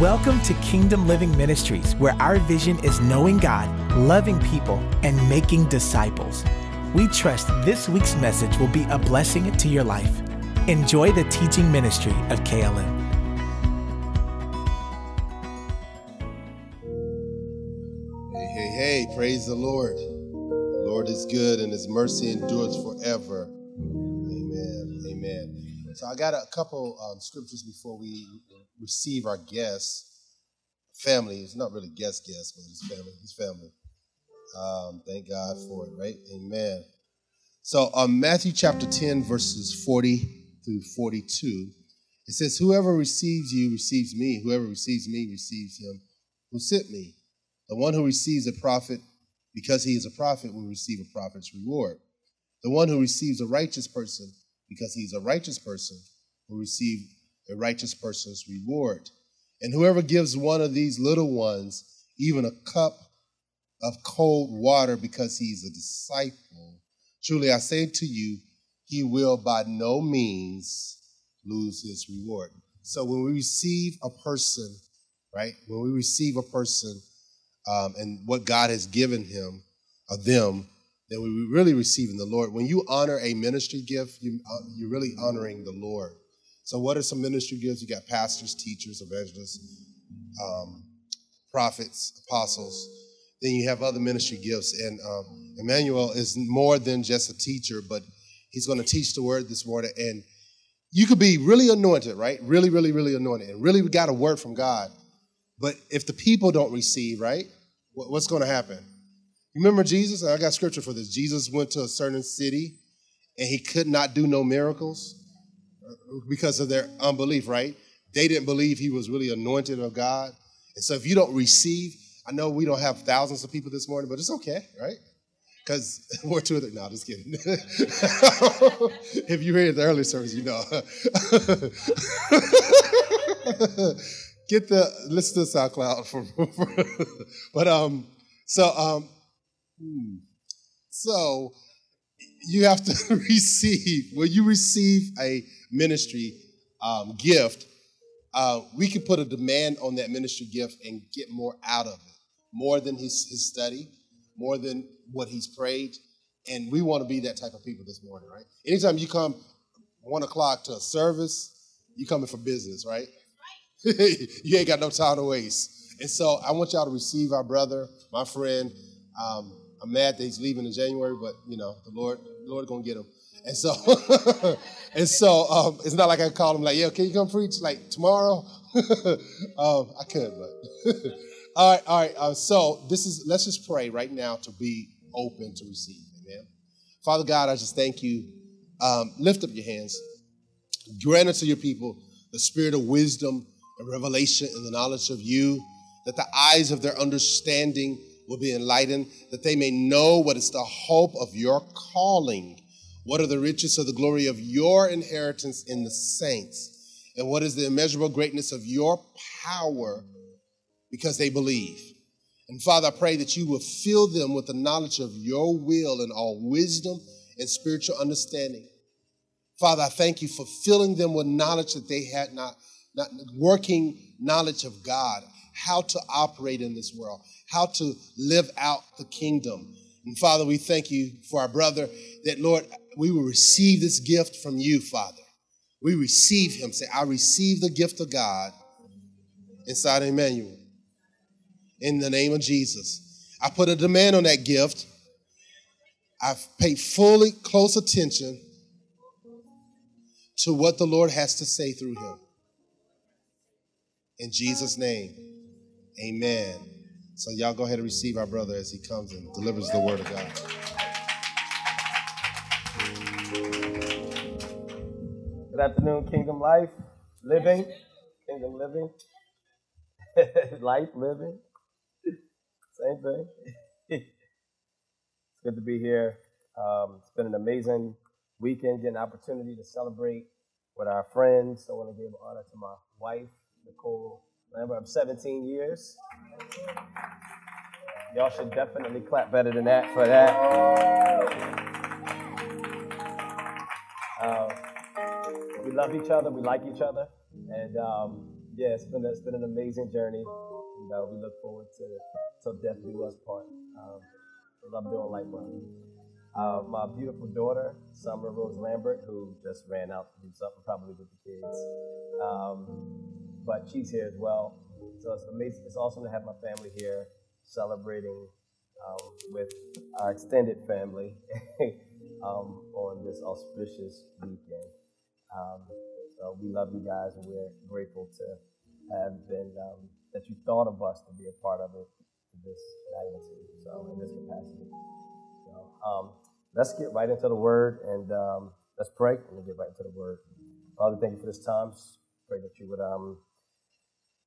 Welcome to Kingdom Living Ministries, where our vision is knowing God, loving people, and making disciples. We trust this week's message will be a blessing to your life. Enjoy the teaching ministry of KLM. Hey, hey, hey, praise the Lord. The Lord is good and his mercy endures forever. Amen. Amen. So I got a couple um, scriptures before we receive our guests. Family, it's not really guest guest, but it's family, his family. Um, thank God for it, right? Amen. So um, Matthew chapter 10, verses 40 through 42, it says, Whoever receives you receives me. Whoever receives me receives him who sent me. The one who receives a prophet because he is a prophet will receive a prophet's reward. The one who receives a righteous person because he's a righteous person will receive a righteous person's reward. And whoever gives one of these little ones even a cup of cold water because he's a disciple, truly I say to you, he will by no means lose his reward. So when we receive a person, right, when we receive a person um, and what God has given him or them, then we really receiving the Lord. When you honor a ministry gift, you, uh, you're really honoring the Lord. So, what are some ministry gifts? You got pastors, teachers, evangelists, um, prophets, apostles. Then you have other ministry gifts. And um, Emmanuel is more than just a teacher, but he's going to teach the word this morning. And you could be really anointed, right? Really, really, really anointed, and really got a word from God. But if the people don't receive, right, what's going to happen? Remember Jesus? I got scripture for this. Jesus went to a certain city and he could not do no miracles because of their unbelief, right? They didn't believe he was really anointed of God. And so if you don't receive, I know we don't have thousands of people this morning, but it's okay, right? Because we're two of them. No, just kidding. if you heard the early service, you know. Get the listen to SoundCloud for, for but um so um hmm. so you have to receive when you receive a ministry um, gift, uh, we can put a demand on that ministry gift and get more out of it, more than his, his study, more than what he's prayed. And we want to be that type of people this morning, right? Anytime you come one o'clock to a service, you coming for business, right? you ain't got no time to waste. And so I want y'all to receive our brother, my friend. Um, I'm mad that he's leaving in January, but you know the Lord, the Lord gonna get him. And so, and so um, it's not like I call him like, "Yo, can you come preach like tomorrow?" um, I could, but all right, all right. Uh, so this is let's just pray right now to be open to receive. Amen. Father God, I just thank you. Um, lift up your hands. Grant unto your people the spirit of wisdom and revelation and the knowledge of you, that the eyes of their understanding will be enlightened, that they may know what is the hope of your calling what are the riches of the glory of your inheritance in the saints? And what is the immeasurable greatness of your power because they believe? And Father, I pray that you will fill them with the knowledge of your will and all wisdom and spiritual understanding. Father, I thank you for filling them with knowledge that they had not, not working knowledge of God, how to operate in this world, how to live out the kingdom. And Father, we thank you for our brother that, Lord, we will receive this gift from you, Father. We receive him. Say, I receive the gift of God inside Emmanuel. In the name of Jesus. I put a demand on that gift. I've paid fully close attention to what the Lord has to say through him. In Jesus' name, amen. So, y'all go ahead and receive our brother as he comes and delivers the word of God. Good afternoon, Kingdom Life, living, Kingdom living, life living, same thing. it's good to be here. Um, it's been an amazing weekend, getting an opportunity to celebrate with our friends. I want to give honor to my wife, Nicole Lambert, of 17 years. Y'all should definitely clap better than that for that. Uh, we love each other, we like each other, and um, yeah, it's been it's been an amazing journey. You know, we look forward to till death do us part. Um, love doing life with. Uh, my beautiful daughter, Summer Rose Lambert, who just ran out to do something probably with the kids. Um, but she's here as well. So it's amazing. It's awesome to have my family here celebrating um, with our extended family um, on this auspicious weekend. Um, so we love you guys, and we're grateful to have been um, that you thought of us to be a part of it to this magnitude, so in this capacity. So um, let's get right into the word and um, let's pray and then get right into the word. Father, thank you for this time. Pray that you would um,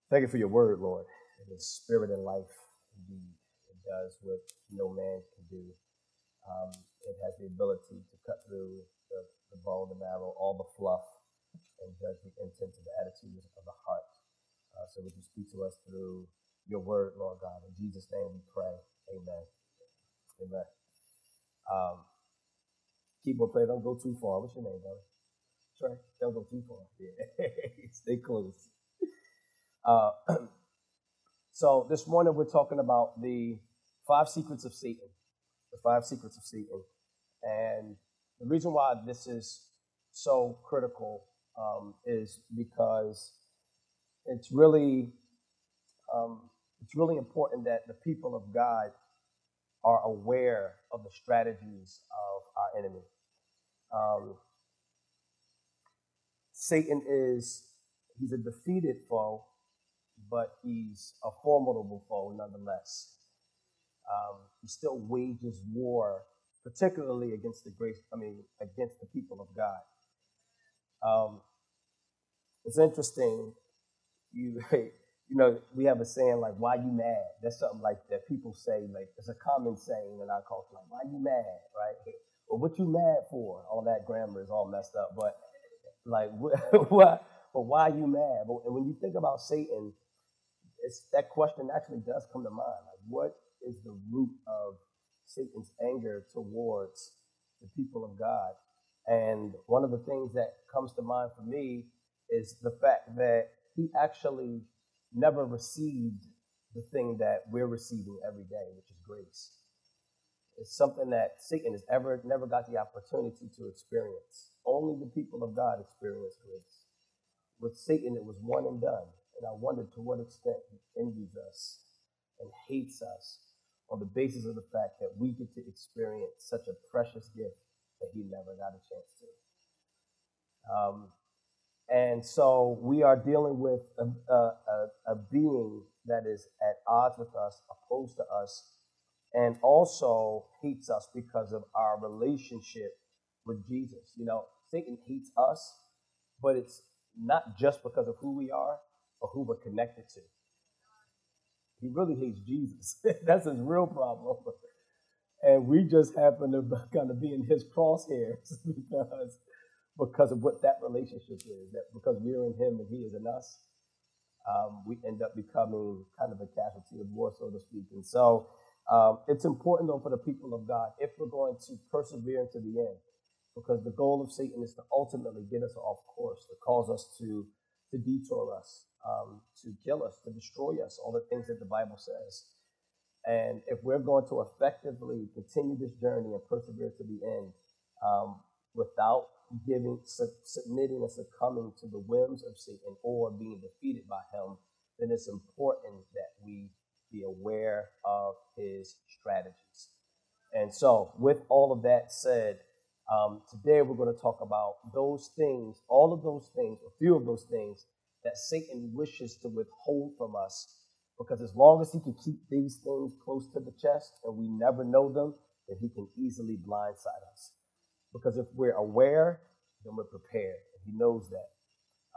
thank you for your word, Lord, and the spirit and life. Indeed, it does what no man can do. Um, it has the ability to cut through the, bone, the marrow, all the fluff, and judge the intent and the attitudes of the heart. Uh, so would you speak to us through your word, Lord God. In Jesus' name we pray. Amen. Amen. Um, keyboard player, don't go too far. What's your name, brother? Trey, don't go too far. Yeah. Stay close. Uh, so this morning we're talking about the five secrets of Satan. The five secrets of Satan. And the reason why this is so critical um, is because it's really um, it's really important that the people of God are aware of the strategies of our enemy. Um, Satan is he's a defeated foe, but he's a formidable foe nonetheless. Um, he still wages war, particularly against the grace. I mean, against the people of God. Um, it's interesting. You you know, we have a saying like, why you mad? That's something like that people say, like, it's a common saying in our culture, like, why you mad, right? Well, what you mad for? All that grammar is all messed up, but like, what, but why are you mad? But when you think about Satan, it's, that question actually does come to mind. Like, what is the root of Satan's anger towards the people of God? And one of the things that comes to mind for me is the fact that he actually never received the thing that we're receiving every day, which is grace. It's something that Satan has ever never got the opportunity to experience. Only the people of God experience grace. With Satan, it was one and done. And I wondered to what extent he envies us and hates us on the basis of the fact that we get to experience such a precious gift that he never got a chance to. Um, and so we are dealing with a, a, a, being that is at odds with us, opposed to us, and also hates us because of our relationship with Jesus. You know, Satan hates us, but it's not just because of who we are or who we're connected to. He really hates Jesus. That's his real problem. And we just happen to kind of be in his crosshairs because because of what that relationship is. That because we're in Him and He is in us, um, we end up becoming kind of a casualty of war, so to speak. And so um, it's important, though, for the people of God, if we're going to persevere into the end, because the goal of Satan is to ultimately get us off course, to cause us to, to detour us, um, to kill us, to destroy us, all the things that the Bible says. And if we're going to effectively continue this journey and persevere to the end um, without giving, submitting and succumbing to the whims of Satan or being defeated by him, then it's important that we be aware of his strategies. And so, with all of that said, um, today we're going to talk about those things, all of those things, a few of those things that Satan wishes to withhold from us. Because as long as he can keep these things close to the chest and we never know them, then he can easily blindside us. Because if we're aware, then we're prepared. He knows that.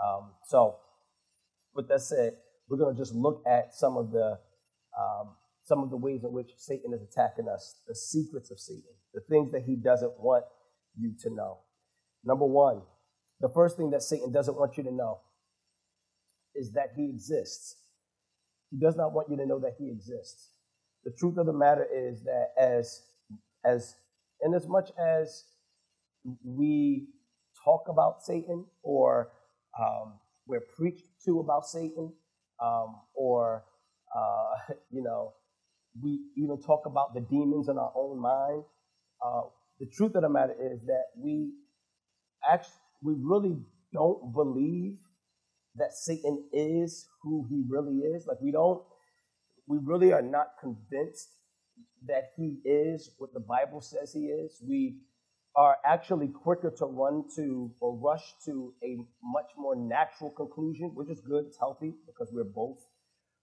Um, so, with that said, we're going to just look at some of the um, some of the ways in which Satan is attacking us, the secrets of Satan, the things that he doesn't want you to know. Number one, the first thing that Satan doesn't want you to know is that he exists. He does not want you to know that he exists. The truth of the matter is that as as in as much as we talk about Satan or um, we're preached to about Satan, um, or uh, you know, we even talk about the demons in our own mind. Uh, the truth of the matter is that we actually we really don't believe that Satan is who he really is. Like we don't, we really are not convinced that he is what the Bible says he is. We are actually quicker to run to or rush to a much more natural conclusion, which is good, it's healthy because we're both.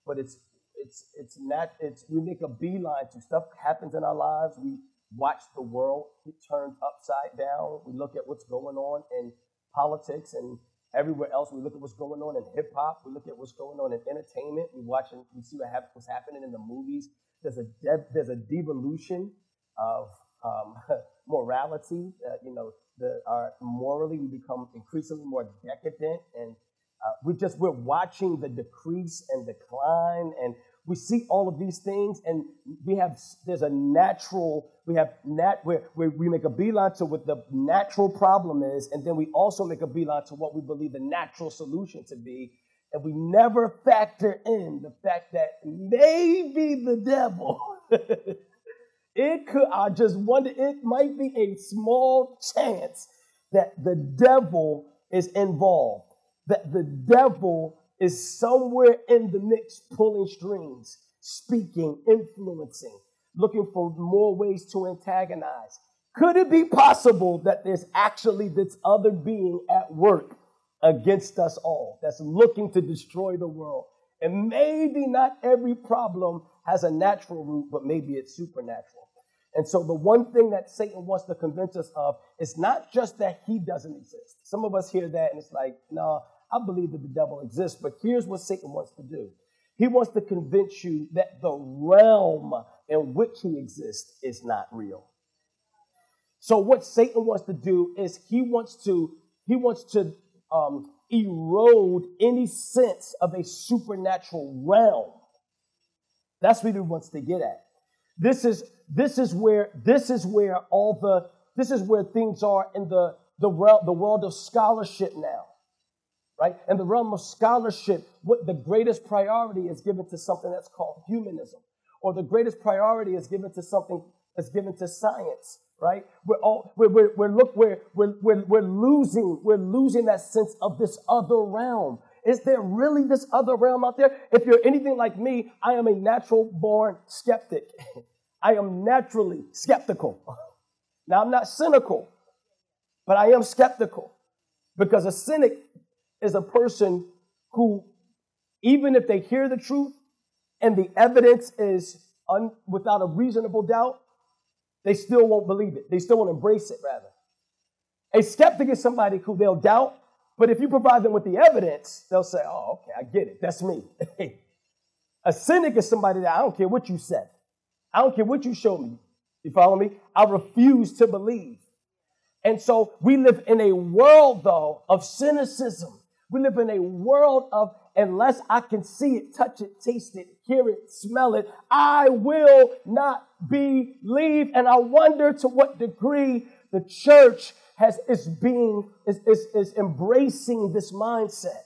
But it's it's it's not it's we make a beeline to stuff happens in our lives. We watch the world get turned upside down. We look at what's going on in politics and everywhere else. We look at what's going on in hip hop. We look at what's going on in entertainment. We watch and we see what what's happening in the movies. There's a de- there's a devolution of um, morality. Uh, you know, the, our morally we become increasingly more decadent, and uh, we just we're watching the decrease and decline, and we see all of these things, and we have there's a natural we have nat where, where we make a beeline to what the natural problem is, and then we also make a beeline to what we believe the natural solution to be, and we never factor in the fact that maybe the devil. it could I just wonder it might be a small chance that the devil is involved, that the devil is somewhere in the mix, pulling strings, speaking, influencing, looking for more ways to antagonize. Could it be possible that there's actually this other being at work against us all that's looking to destroy the world? And maybe not every problem has a natural root, but maybe it's supernatural. And so the one thing that Satan wants to convince us of is not just that he doesn't exist. Some of us hear that and it's like, no, I believe that the devil exists, but here's what Satan wants to do. He wants to convince you that the realm in which he exists is not real. So what Satan wants to do is he wants to he wants to um, erode any sense of a supernatural realm. That's what he wants to get at. This is this is where this is where all the this is where things are in the the realm the world of scholarship now right? In the realm of scholarship, what the greatest priority is given to something that's called humanism, or the greatest priority is given to something that's given to science, right? We're all we're we're, we're look we're, we're we're we're losing we're losing that sense of this other realm. Is there really this other realm out there? If you're anything like me, I am a natural born skeptic. I am naturally skeptical. Now I'm not cynical, but I am skeptical because a cynic is a person who, even if they hear the truth and the evidence is un, without a reasonable doubt, they still won't believe it. They still won't embrace it, rather. A skeptic is somebody who they'll doubt, but if you provide them with the evidence, they'll say, oh, okay, I get it. That's me. a cynic is somebody that I don't care what you said. I don't care what you show me. You follow me? I refuse to believe. And so we live in a world, though, of cynicism. We live in a world of unless I can see it, touch it, taste it, hear it, smell it, I will not believe. And I wonder to what degree the church has is being is, is, is embracing this mindset.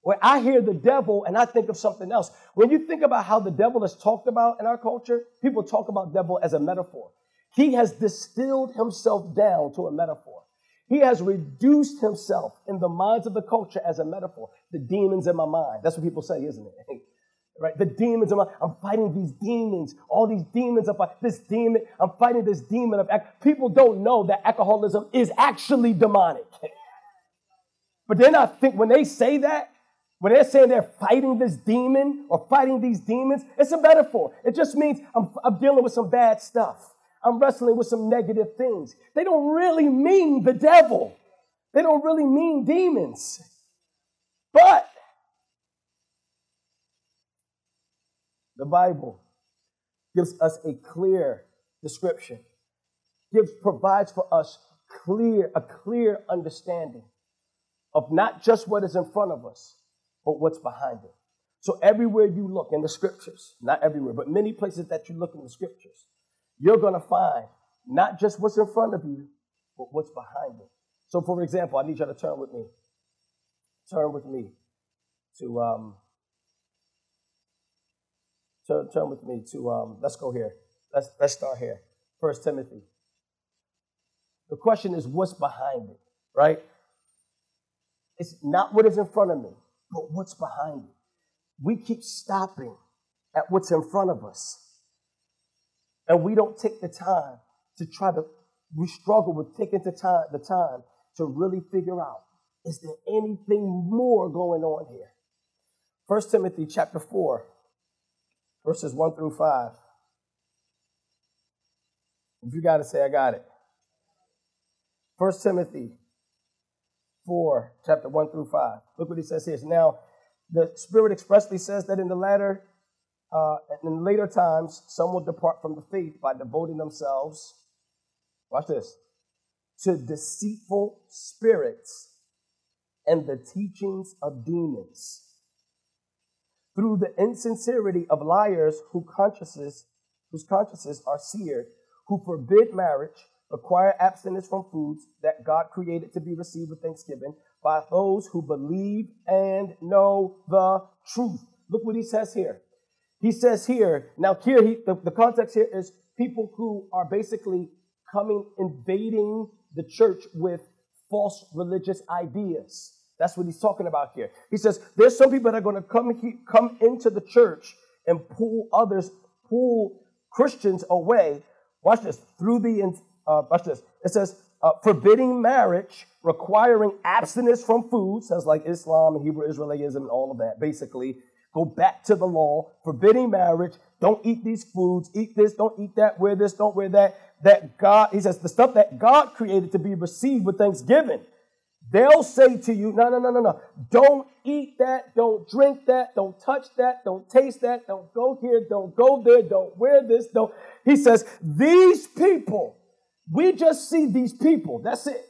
Where I hear the devil and I think of something else. When you think about how the devil is talked about in our culture, people talk about devil as a metaphor. He has distilled himself down to a metaphor. He has reduced himself in the minds of the culture as a metaphor. The demons in my mind. That's what people say, isn't it? right? The demons in my I'm fighting these demons. All these demons. I'm fighting this demon. I'm fighting this demon of people don't know that alcoholism is actually demonic. but then I think when they say that, when they're saying they're fighting this demon or fighting these demons, it's a metaphor. It just means I'm, I'm dealing with some bad stuff. I'm wrestling with some negative things. They don't really mean the devil. They don't really mean demons. But the Bible gives us a clear description, gives provides for us clear a clear understanding of not just what is in front of us, but what's behind it. So everywhere you look in the scriptures, not everywhere, but many places that you look in the scriptures, you're going to find not just what's in front of you, but what's behind it. So, for example, I need you to turn with me turn with me to um, turn, turn with me to um, let's go here. Let's let's start here. First Timothy. The question is what's behind it, right? It's not what is in front of me, but what's behind it. We keep stopping at what's in front of us. And we don't take the time to try to, we struggle with taking the time, the time to really figure out, is there anything more going on here? 1 Timothy chapter 4, verses 1 through 5. If you got to say, I got it. 1 Timothy 4, chapter 1 through 5. Look what he says here. Now, the Spirit expressly says that in the latter, uh, in later times, some will depart from the faith by devoting themselves, watch this, to deceitful spirits and the teachings of demons. Through the insincerity of liars who consciences, whose consciences are seared, who forbid marriage, require abstinence from foods that God created to be received with thanksgiving by those who believe and know the truth. Look what he says here. He says here, now here, he, the, the context here is people who are basically coming, invading the church with false religious ideas. That's what he's talking about here. He says there's some people that are going to come he, come into the church and pull others, pull Christians away. Watch this through the uh, watch this. It says uh, forbidding marriage, requiring abstinence from food, sounds like Islam and Hebrew Israelism and all of that. Basically, go back to the law, forbidding marriage. Don't eat these foods. Eat this. Don't eat that. Wear this. Don't wear that. That God, he says, the stuff that God created to be received with thanksgiving. They'll say to you, no, no, no, no, no. Don't eat that. Don't drink that. Don't touch that. Don't taste that. Don't go here. Don't go there. Don't wear this. Don't. He says, these people, we just see these people. That's it.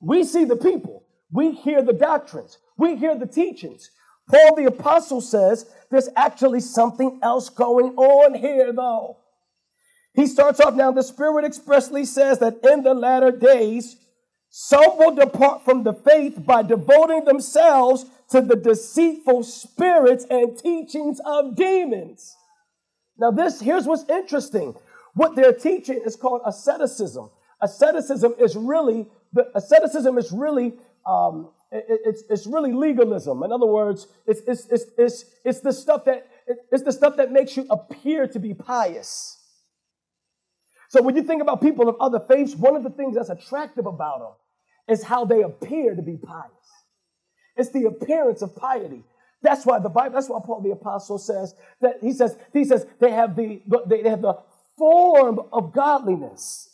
We see the people. We hear the doctrines. We hear the teachings. Paul the apostle says there's actually something else going on here though. He starts off now, the Spirit expressly says that in the latter days, some will depart from the faith by devoting themselves to the deceitful spirits and teachings of demons. Now, this here's what's interesting. What they're teaching is called asceticism. Asceticism is really the asceticism is really um, it's, it's really legalism. In other words, it's, it's, it's, it's, it's the stuff that it's the stuff that makes you appear to be pious. So when you think about people of other faiths, one of the things that's attractive about them is how they appear to be pious. It's the appearance of piety. That's why the Bible, that's why Paul the apostle says that he says, he says they have the they have the form of godliness.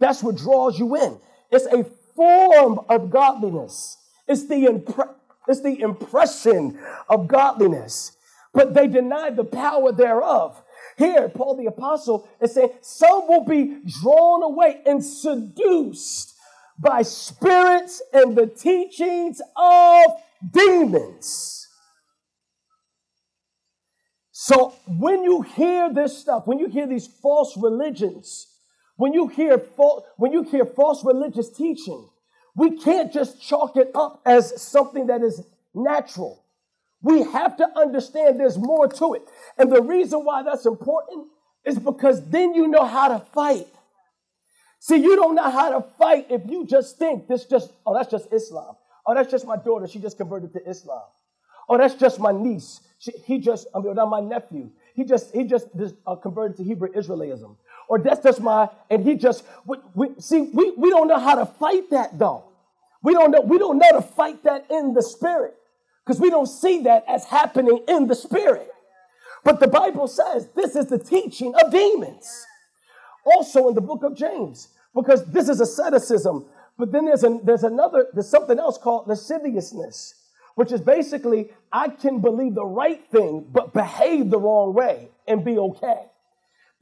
That's what draws you in. It's a form of godliness. It's the, impre- it's the impression of godliness. But they deny the power thereof. Here, Paul the Apostle is saying some will be drawn away and seduced by spirits and the teachings of demons. So when you hear this stuff, when you hear these false religions, when you hear false, when you hear false religious teaching, we can't just chalk it up as something that is natural. We have to understand there's more to it. And the reason why that's important is because then you know how to fight. See, you don't know how to fight if you just think this just, oh, that's just Islam. Oh, that's just my daughter. She just converted to Islam. Oh, that's just my niece. She, he just, I mean, that's my nephew. He just, he just, just uh, converted to Hebrew Israelism or that's just my, and he just, we, we, see, we, we don't know how to fight that though. We don't know, we don't know to fight that in the spirit because we don't see that as happening in the spirit. But the Bible says this is the teaching of demons. Also in the book of James, because this is asceticism. But then there's, a, there's another, there's something else called lasciviousness, which is basically I can believe the right thing, but behave the wrong way and be okay.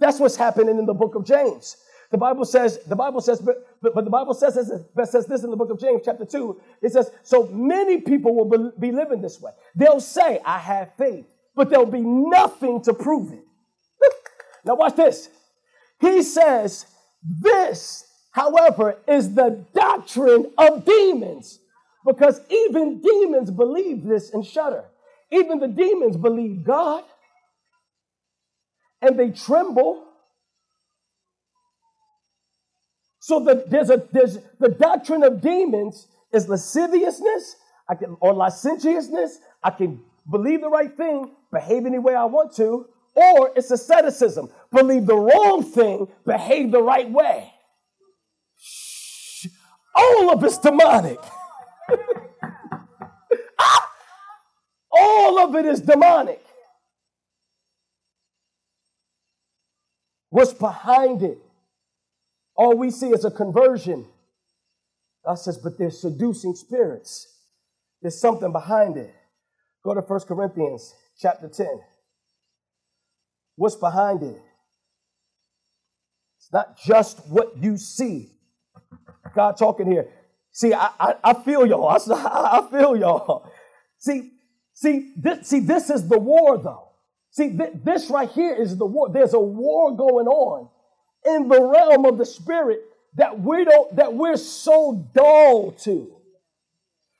That's what's happening in the book of James. The Bible says, the Bible says, but, but, but the Bible says, says, says this in the book of James, chapter 2. It says, so many people will be living this way. They'll say, I have faith, but there'll be nothing to prove it. now watch this. He says, this, however, is the doctrine of demons. Because even demons believe this and shudder. Even the demons believe God and they tremble. So the, there's a, there's, the doctrine of demons is lasciviousness I can, or licentiousness. I can believe the right thing, behave any way I want to, or it's asceticism. Believe the wrong thing, behave the right way. All of it's demonic. Ah! All of it is demonic. What's behind it? All we see is a conversion. God says, but there's seducing spirits. There's something behind it. Go to 1 Corinthians chapter 10. What's behind it? It's not just what you see. God talking here. See, I, I, I feel y'all. I, I feel y'all. See, see, this, see, this is the war, though. See, th- this right here is the war. There's a war going on in the realm of the spirit that we don't, that we're so dull to.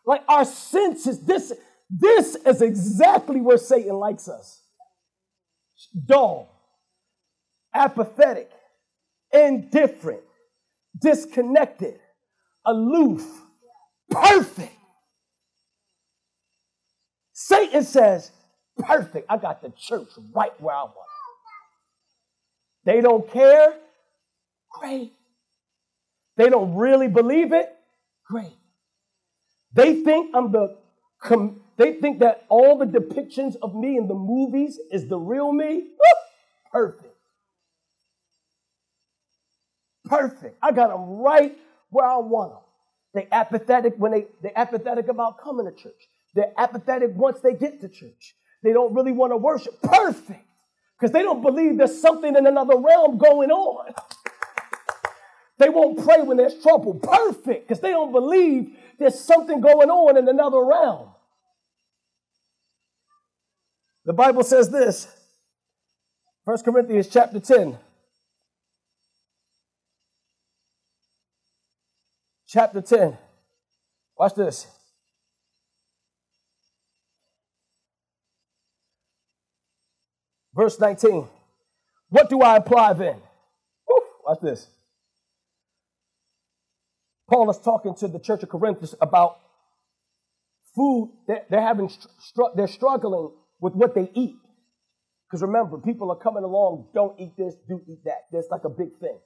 Like our senses, this, this is exactly where Satan likes us. Dull, apathetic, indifferent, disconnected, aloof, perfect. Satan says, perfect. I got the church right where I want. They don't care. Great. They don't really believe it. Great. They think I'm the com- they think that all the depictions of me in the movies is the real me. Perfect. Perfect. I got them right where I want them. They apathetic when they they apathetic about coming to church. They're apathetic once they get to church. They don't really want to worship. Perfect. Because they don't believe there's something in another realm going on. They won't pray when there's trouble. Perfect. Because they don't believe there's something going on in another realm. The Bible says this 1 Corinthians chapter 10. Chapter 10. Watch this. Verse 19. What do I apply then? Woo, watch this. Paul is talking to the church of Corinth about food. They're, they're having, they're struggling with what they eat. Because remember, people are coming along, don't eat this, do eat that. That's like a big thing.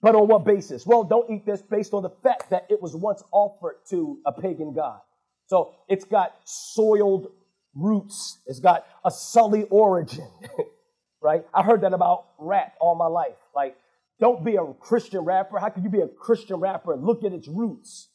But on what basis? Well, don't eat this based on the fact that it was once offered to a pagan god. So it's got soiled roots, it's got a sully origin, right? I heard that about rap all my life. Like, don't be a Christian rapper. How can you be a Christian rapper look at its roots?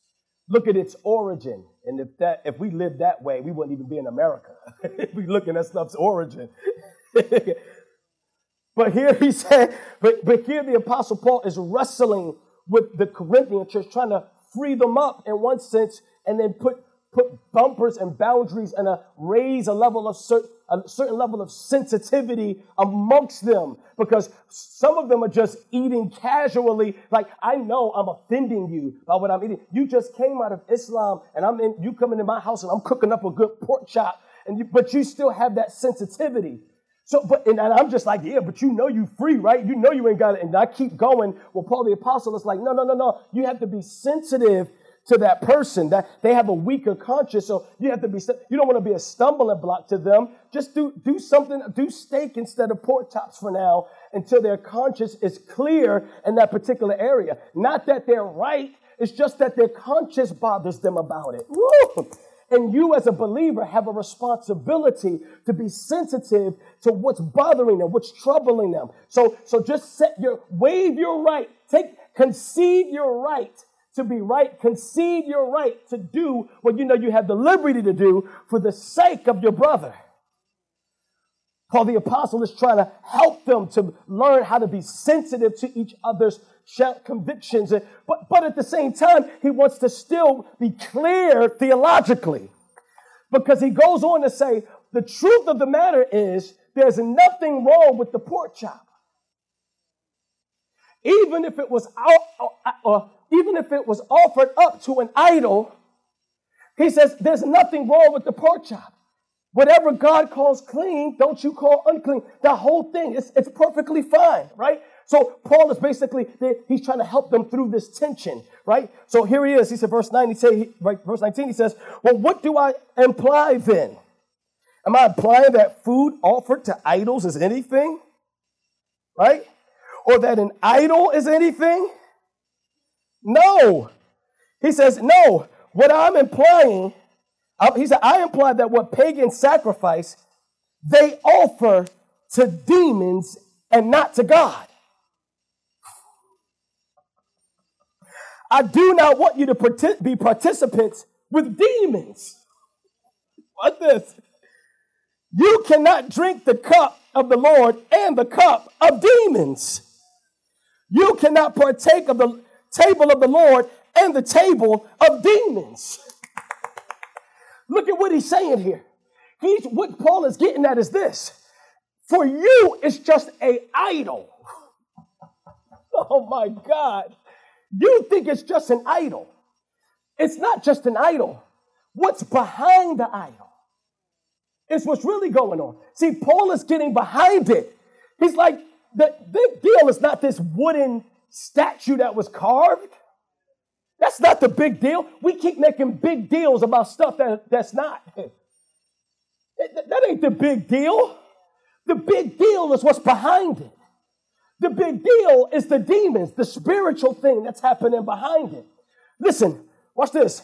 Look at its origin. And if that if we lived that way, we wouldn't even be in America. if we looking at stuff's origin. but here he said, but, but here the apostle Paul is wrestling with the Corinthian church, trying to free them up in one sense, and then put put bumpers and boundaries and a, raise a level of certain a certain level of sensitivity amongst them because some of them are just eating casually. Like, I know I'm offending you by what I'm eating. You just came out of Islam and I'm in, you come into my house and I'm cooking up a good pork chop, and you, but you still have that sensitivity. So, but, and I'm just like, yeah, but you know you're free, right? You know you ain't got it. And I keep going. Well, Paul the Apostle is like, no, no, no, no. You have to be sensitive to that person that they have a weaker conscience. So you have to be, you don't want to be a stumbling block to them. Just do, do something, do steak instead of pork chops for now until their conscience is clear in that particular area. Not that they're right. It's just that their conscience bothers them about it. Woo! And you as a believer have a responsibility to be sensitive to what's bothering them, what's troubling them. So, so just set your, wave your right, take, concede your right to be right, concede your right to do what you know you have the liberty to do for the sake of your brother. Paul the Apostle is trying to help them to learn how to be sensitive to each other's convictions. But, but at the same time, he wants to still be clear theologically. Because he goes on to say, the truth of the matter is, there's nothing wrong with the pork chop. Even if it was out, uh, uh, even if it was offered up to an idol, He says, There's nothing wrong with the pork chop. Whatever God calls clean, don't you call unclean. The whole thing, it's, it's perfectly fine, right? So Paul is basically, he's trying to help them through this tension, right? So here he is. He said, verse 9, he say, right, verse 19, he says, Well, what do I imply then? Am I implying that food offered to idols is anything? Right? Or that an idol is anything? No. He says, No. What I'm implying, uh, he said, I imply that what pagans sacrifice, they offer to demons and not to God. I do not want you to be participants with demons. What this? You cannot drink the cup of the Lord and the cup of demons. You cannot partake of the table of the Lord and the table of demons. Look at what he's saying here. He's what Paul is getting at is this. For you, it's just a idol. Oh my God. You think it's just an idol. It's not just an idol. What's behind the idol is what's really going on. See, Paul is getting behind it. He's like, the big deal is not this wooden statue that was carved. That's not the big deal. We keep making big deals about stuff that, that's not. that ain't the big deal. The big deal is what's behind it. The big deal is the demons, the spiritual thing that's happening behind it. Listen, watch this.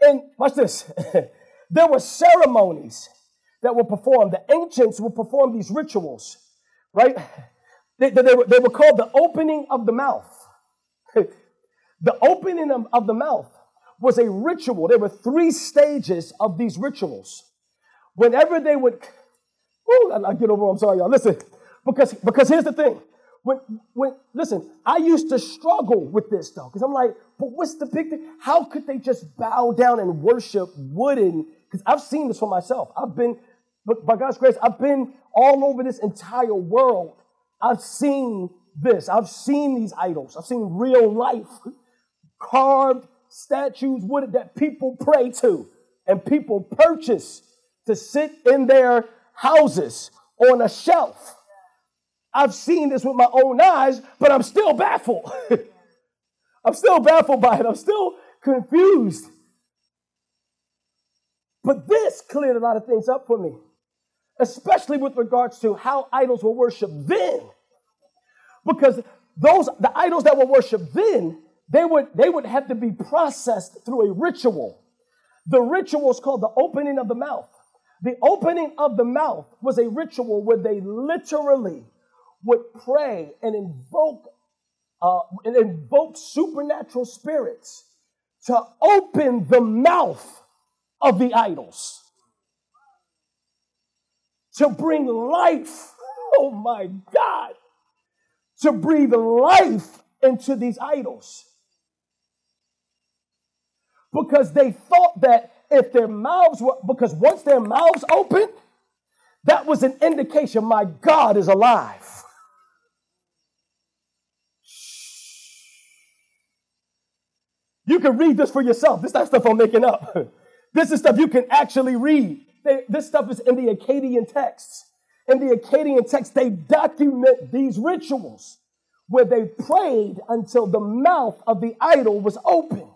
And watch this. there were ceremonies that were performed. The ancients would perform these rituals, right? They, they, were, they were called the opening of the mouth. the opening of, of the mouth was a ritual. There were three stages of these rituals. Whenever they would, oh, I, I get over, I'm sorry, y'all. Listen, because, because here's the thing when, when, listen, I used to struggle with this though, because I'm like, but what's the big thing? How could they just bow down and worship wooden? Because I've seen this for myself. I've been, but by God's grace, I've been all over this entire world. I've seen this. I've seen these idols. I've seen real life carved statues wood that people pray to and people purchase to sit in their houses on a shelf. I've seen this with my own eyes, but I'm still baffled. I'm still baffled by it. I'm still confused. But this cleared a lot of things up for me, especially with regards to how idols were worshiped then. Because those the idols that were worshiped then, they would they would have to be processed through a ritual. The ritual is called the opening of the mouth. The opening of the mouth was a ritual where they literally would pray and invoke uh, and invoke supernatural spirits to open the mouth of the idols to bring life oh my god to breathe life into these idols because they thought that if their mouths were because once their mouths opened that was an indication my god is alive You can read this for yourself. This is not stuff I'm making up. this is stuff you can actually read. They, this stuff is in the Akkadian texts. In the Akkadian text, they document these rituals where they prayed until the mouth of the idol was opened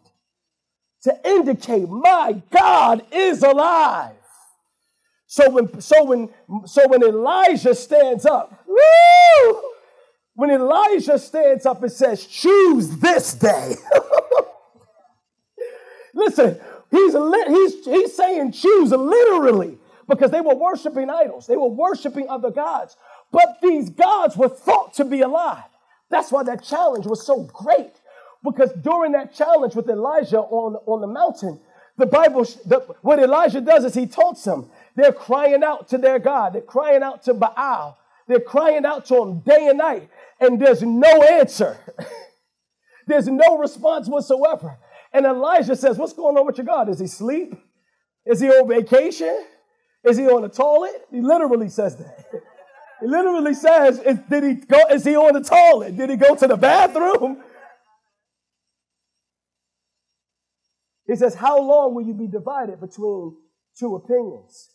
to indicate my God is alive. So when so when so when Elijah stands up, woo, when Elijah stands up and says, "Choose this day." Listen, he's, he's, he's saying choose literally because they were worshiping idols, they were worshiping other gods. But these gods were thought to be alive. That's why that challenge was so great. Because during that challenge with Elijah on, on the mountain, the Bible, the, what Elijah does is he taunts them. They're crying out to their God, they're crying out to Baal, they're crying out to him day and night, and there's no answer. there's no response whatsoever. And Elijah says, What's going on with your God? Is he asleep? Is he on vacation? Is he on the toilet? He literally says that. He literally says, is, did he go, is he on the toilet? Did he go to the bathroom? He says, How long will you be divided between two opinions?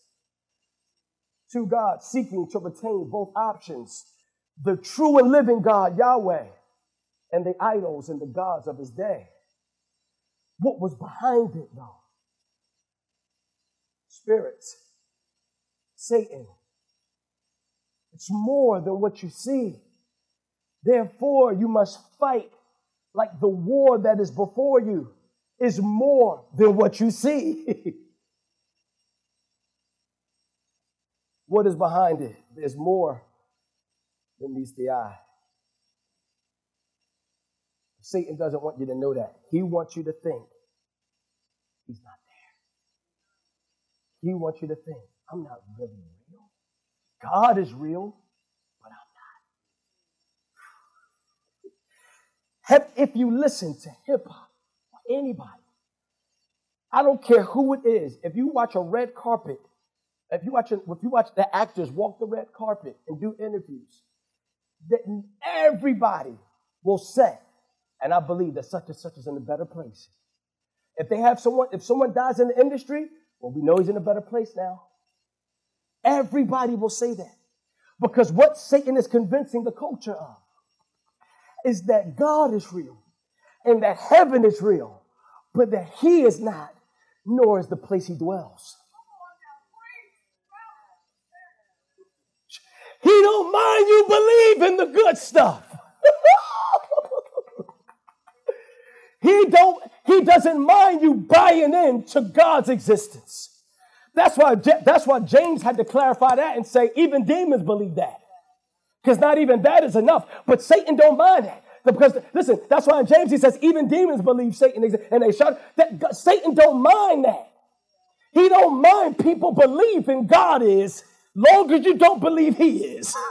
Two gods seeking to retain both options the true and living God, Yahweh, and the idols and the gods of his day. What was behind it, though? Spirits, Satan. It's more than what you see. Therefore, you must fight like the war that is before you is more than what you see. what is behind it? There's more than meets the eye. Satan doesn't want you to know that. He wants you to think he's not there. He wants you to think, I'm not really real. God is real, but I'm not. If you listen to hip hop, or anybody, I don't care who it is, if you watch a red carpet, if you watch, if you watch the actors walk the red carpet and do interviews, that everybody will say, and I believe that such and such is in a better place. If they have someone, if someone dies in the industry, well, we know he's in a better place now. Everybody will say that. Because what Satan is convincing the culture of is that God is real and that heaven is real, but that he is not, nor is the place he dwells. He don't mind you believe in the good stuff. he don't he doesn't mind you buying in to God's existence. That's why that's why James had to clarify that and say even demons believe that. Because not even that is enough. But Satan don't mind that. Because listen, that's why in James he says even demons believe Satan and they shout that Satan don't mind that. He don't mind people believing God is long as you don't believe he is.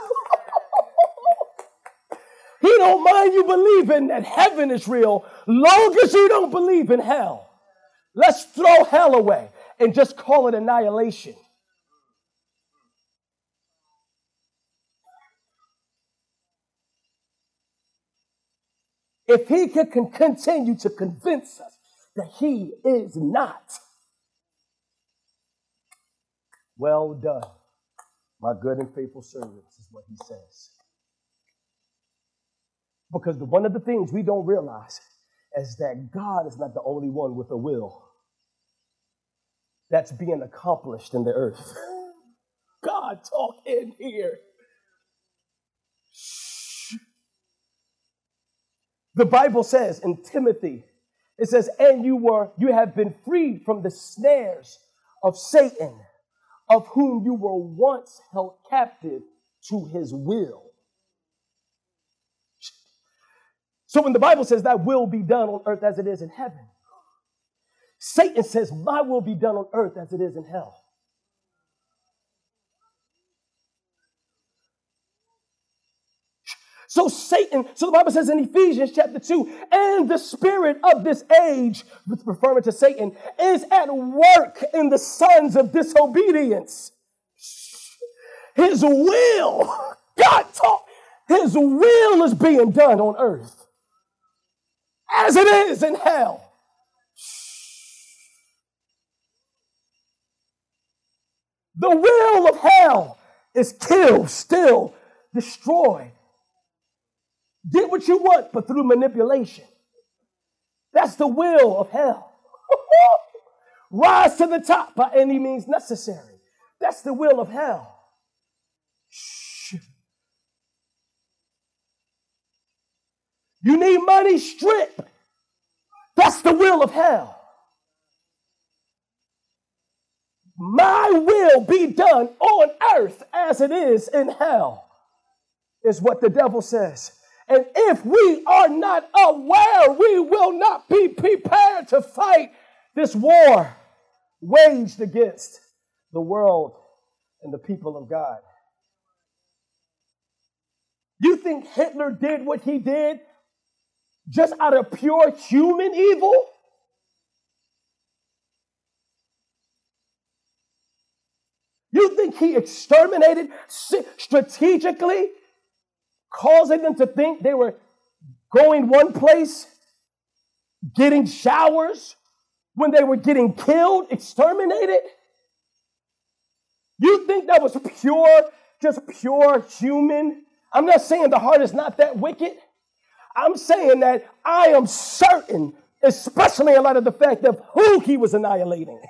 he don't mind you believing that heaven is real, long as you don't believe in hell. Let's throw hell away and just call it annihilation. If he can continue to convince us that he is not, well done. My good and faithful servants is what he says. Because one of the things we don't realize is that God is not the only one with a will that's being accomplished in the earth. God, talk in here. Shh. The Bible says in Timothy, it says, and you were, you have been freed from the snares of Satan of whom you were once held captive to his will. So when the Bible says that will be done on earth as it is in heaven, Satan says, My will be done on earth as it is in hell. So Satan, so the Bible says in Ephesians chapter 2, and the spirit of this age, referring to Satan, is at work in the sons of disobedience. His will, God taught, his will is being done on earth as it is in hell. The will of hell is kill, still, destroy, Get what you want, but through manipulation. That's the will of hell. Rise to the top by any means necessary. That's the will of hell. Shh. You need money, strip. That's the will of hell. My will be done on earth as it is in hell, is what the devil says. And if we are not aware, we will not be prepared to fight this war waged against the world and the people of God. You think Hitler did what he did just out of pure human evil? You think he exterminated strategically causing them to think they were going one place, getting showers, when they were getting killed, exterminated? You think that was pure, just pure human? I'm not saying the heart is not that wicked. I'm saying that I am certain, especially in light of the fact of who he was annihilating.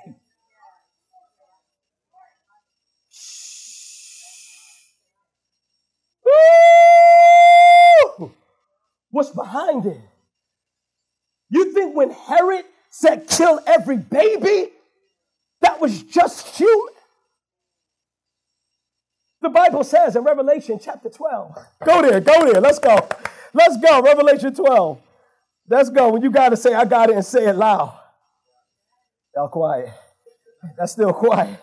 What's behind it? You think when Herod said, kill every baby, that was just human? The Bible says in Revelation chapter 12. Go there, go there, let's go. Let's go, Revelation 12. Let's go. When you got to say, I got it, and say it loud. Y'all quiet. That's still quiet.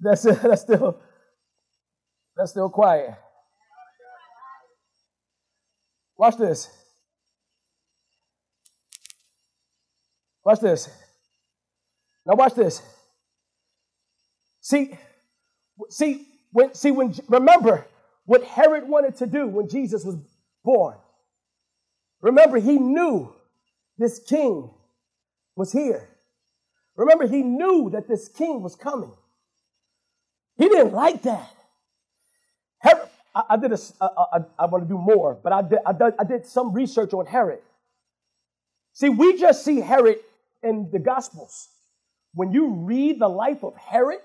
That's, that's still that's still quiet. Watch this. Watch this. Now watch this. See, see, when see when remember what Herod wanted to do when Jesus was born. Remember, he knew this king was here. Remember, he knew that this king was coming. He didn't like that. Herod, I, I did a, I, I, I want to do more, but I did, I, did, I did some research on Herod. See, we just see Herod in the Gospels. When you read the life of Herod,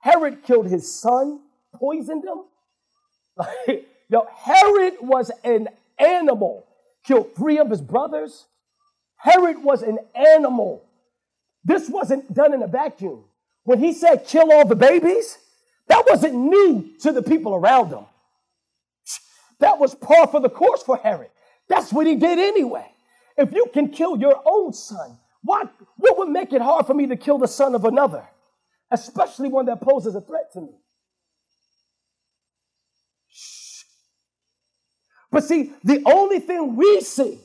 Herod killed his son, poisoned him. Yo, Herod was an animal, killed three of his brothers. Herod was an animal. This wasn't done in a vacuum. When he said kill all the babies, that wasn't new to the people around him. That was par for the course for Herod. That's what he did anyway. If you can kill your own son, what, what would make it hard for me to kill the son of another? Especially one that poses a threat to me. But see, the only thing we see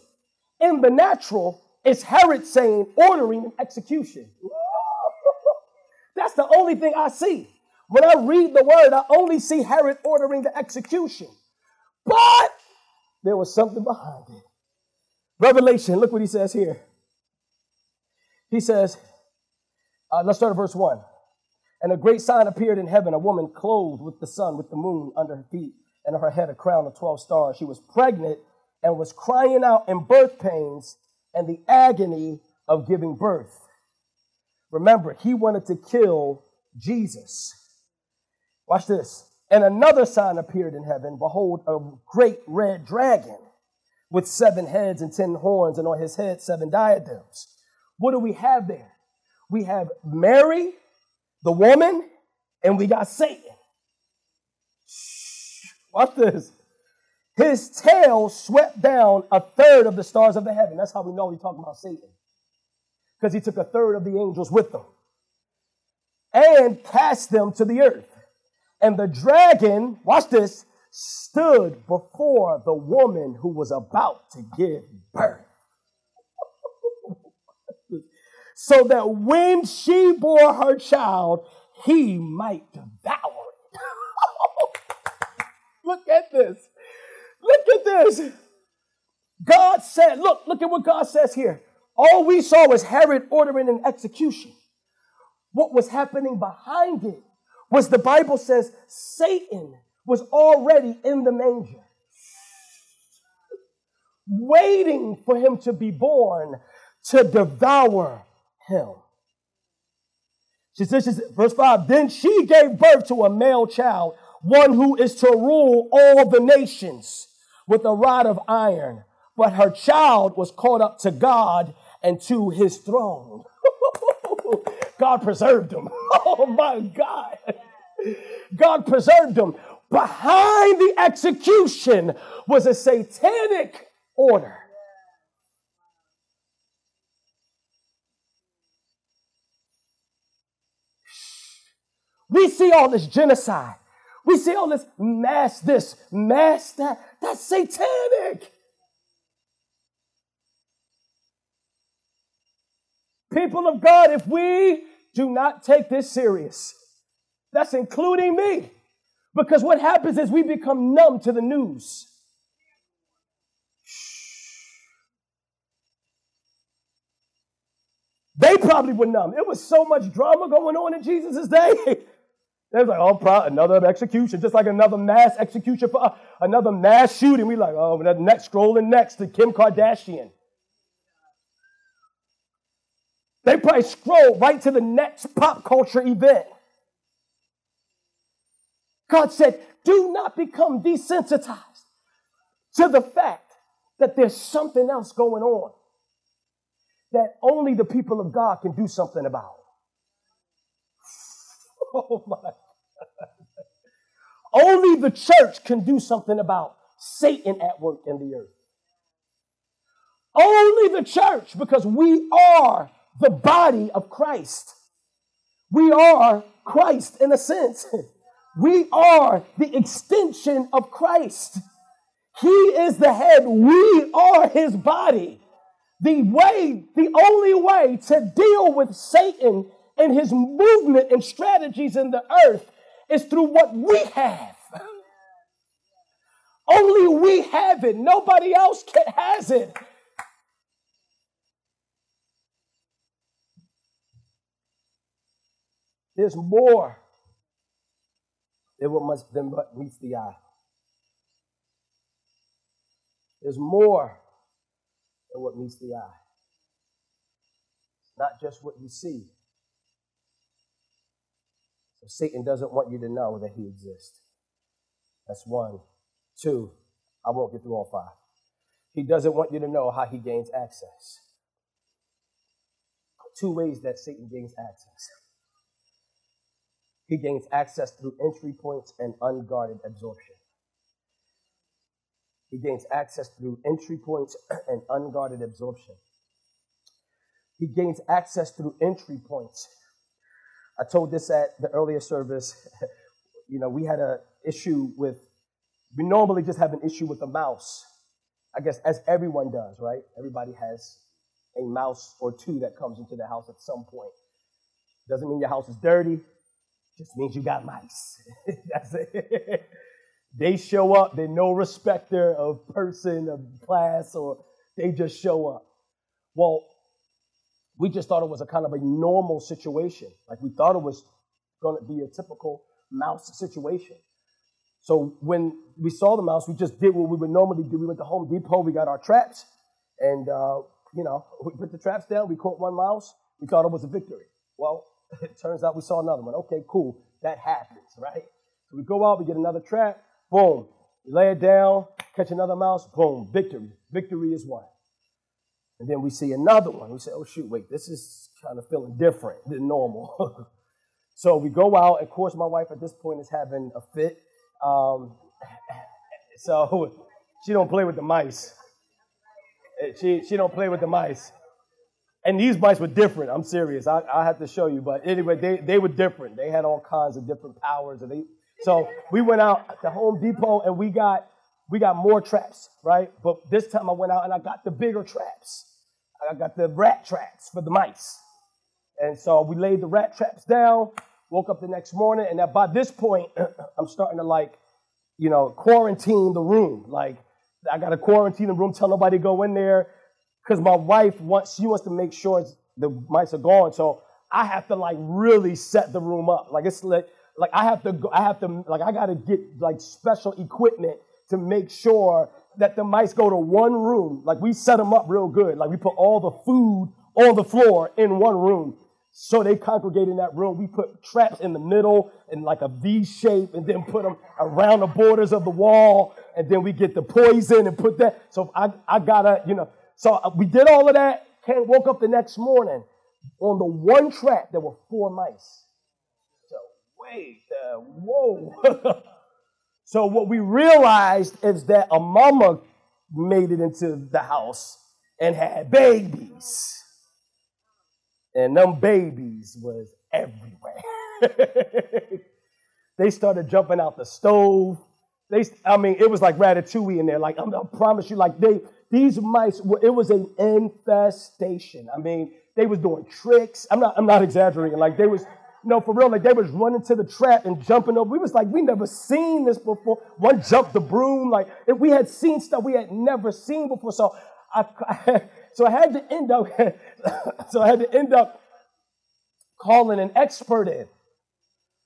in the natural is Herod saying, ordering an execution. That's the only thing I see. When I read the word, I only see Herod ordering the execution. But there was something behind it. Revelation, look what he says here. He says, uh, let's start at verse 1. And a great sign appeared in heaven a woman clothed with the sun, with the moon under her feet, and on her head a crown of 12 stars. She was pregnant and was crying out in birth pains and the agony of giving birth. Remember, he wanted to kill Jesus. Watch this. And another sign appeared in heaven. Behold, a great red dragon with seven heads and ten horns, and on his head seven diadems. What do we have there? We have Mary, the woman, and we got Satan. Watch this. His tail swept down a third of the stars of the heaven. That's how we know he's talking about Satan. Because he took a third of the angels with him and cast them to the earth. And the dragon, watch this, stood before the woman who was about to give birth. so that when she bore her child, he might devour. Look at this. Look at this. God said, look, look at what God says here. All we saw was Herod ordering an execution. What was happening behind it was the Bible says Satan was already in the manger, waiting for him to be born to devour him. She says, verse 5 Then she gave birth to a male child, one who is to rule all the nations with a rod of iron. But her child was caught up to God and to his throne. God preserved him. Oh my God. God preserved him. Behind the execution was a satanic order. We see all this genocide. We see all this mass this, mass that. That's satanic. People of God, if we do not take this serious, that's including me. Because what happens is we become numb to the news. They probably were numb. It was so much drama going on in Jesus' day. They was like, oh, another execution, just like another mass execution for uh, another mass shooting. We like, oh, next scrolling next to Kim Kardashian. They probably scroll right to the next pop culture event. God said, do not become desensitized to the fact that there's something else going on that only the people of God can do something about. Oh my. Only the church can do something about Satan at work in the earth. Only the church, because we are the body of Christ. We are Christ in a sense. We are the extension of Christ. He is the head. We are his body. The way, the only way to deal with Satan and his movement and strategies in the earth is through what we have. Only we have it. Nobody else can, has it. There's more than what, meets the eye. There's more than what meets the eye. It's not just what you see. So Satan doesn't want you to know that he exists. That's one. Two, I won't get through all five. He doesn't want you to know how he gains access. Two ways that Satan gains access. He gains access through entry points and unguarded absorption. He gains access through entry points and unguarded absorption. He gains access through entry points. I told this at the earlier service. you know, we had an issue with, we normally just have an issue with the mouse. I guess as everyone does, right? Everybody has a mouse or two that comes into the house at some point. Doesn't mean your house is dirty, just means you got mice. That's it. they show up, they're no respecter of person, of class, or they just show up. Well, we just thought it was a kind of a normal situation. Like we thought it was going to be a typical mouse situation. So when we saw the mouse, we just did what we would normally do. We went to Home Depot, we got our traps, and uh, you know, we put the traps down. We caught one mouse. We thought it was a victory. Well, it turns out we saw another one. Okay, cool. That happens, right? So we go out, we get another trap, boom. We lay it down, catch another mouse, boom, victory. Victory is won. And then we see another one. We say, oh, shoot, wait, this is kind of feeling different than normal. so we go out. Of course, my wife at this point is having a fit. Um, so she don't play with the mice. She, she don't play with the mice and these mice were different. I'm serious. I, I have to show you. But anyway, they, they were different. They had all kinds of different powers. And they, so we went out to Home Depot and we got we got more traps, right? But this time I went out and I got the bigger traps. I got the rat traps for the mice. And so we laid the rat traps down, woke up the next morning, and by this point, I'm starting to like, you know, quarantine the room. Like, I got to quarantine the room, tell nobody to go in there because my wife wants she wants to make sure the mice are gone. So I have to like really set the room up. Like it's like like I have to go, I have to like I got to get like special equipment to make sure that the mice go to one room. Like we set them up real good. Like we put all the food on the floor in one room. So they congregate in that room. We put traps in the middle in like a V shape and then put them around the borders of the wall. And then we get the poison and put that. So I, I gotta, you know, so uh, we did all of that. Ken woke up the next morning. On the one trap, there were four mice. So wait, uh, whoa. so what we realized is that a mama made it into the house and had babies. And them babies was everywhere. they started jumping out the stove. They, I mean, it was like ratatouille in there. Like I'm, I promise you, like they these mice, were, it was an infestation. I mean, they was doing tricks. I'm not, I'm not exaggerating. Like they was, no, for real, like they was running to the trap and jumping up. We was like, we never seen this before. One jumped the broom. Like if we had seen stuff we had never seen before. So I, so I had to end up, so I had to end up calling an expert in.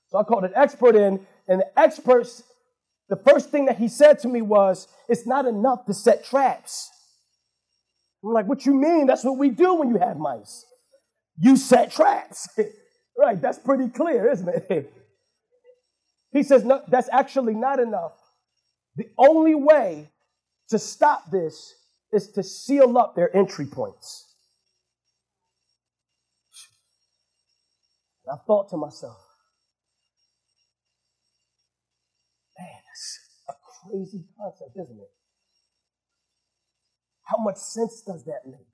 So I called an expert in, and the experts, the first thing that he said to me was, it's not enough to set traps. I'm like, what you mean? That's what we do when you have mice. You set traps. right, that's pretty clear, isn't it? he says, no, that's actually not enough. The only way to stop this is to seal up their entry points. And I thought to myself, man, that's a crazy concept, isn't it? How much sense does that make?